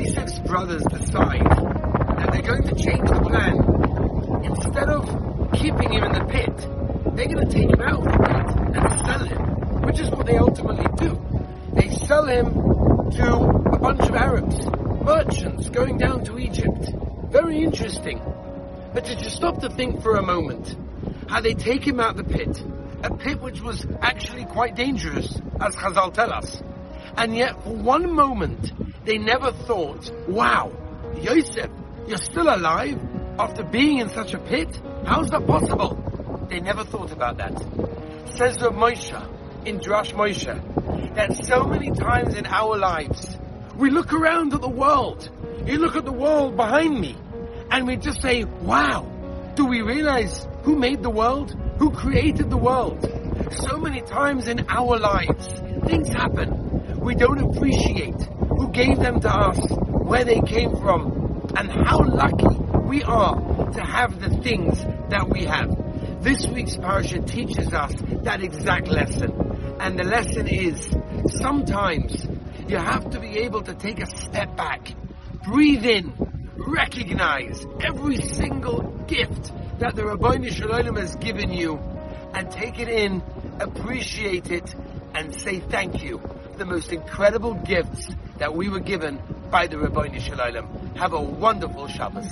Yosef's brothers decide that they're going to change the plan. Instead of keeping him in the pit, they're going to take him out of the pit and sell him, which is what they ultimately do. They sell him to a bunch of Arabs, merchants going down to Egypt. Very interesting. But did you stop to think for a moment how they take him out of the pit, a pit which was actually quite dangerous, as Chazal tell us. And yet, for one moment, they never thought, wow, Yosef, you're still alive after being in such a pit? How's that possible? They never thought about that. Says Rav Moshe in Darash Moshe that so many times in our lives, we look around at the world. You look at the world behind me, and we just say, wow, do we realize who made the world? Who created the world? So many times in our lives, things happen. We don't appreciate who gave them to us, where they came from, and how lucky we are to have the things that we have. This week's parasha teaches us that exact lesson. And the lesson is, sometimes you have to be able to take a step back, breathe in, recognize every single gift that the Ribbono Shel Olam has given you and take it in, appreciate it, and say thank you. The most incredible gifts that we were given by the Ribbono Shel Olam. Have a wonderful Shabbos.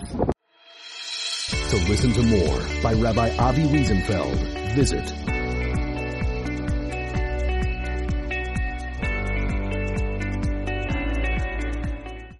To listen to more by Rabbi Avi Wiesenfeld, visit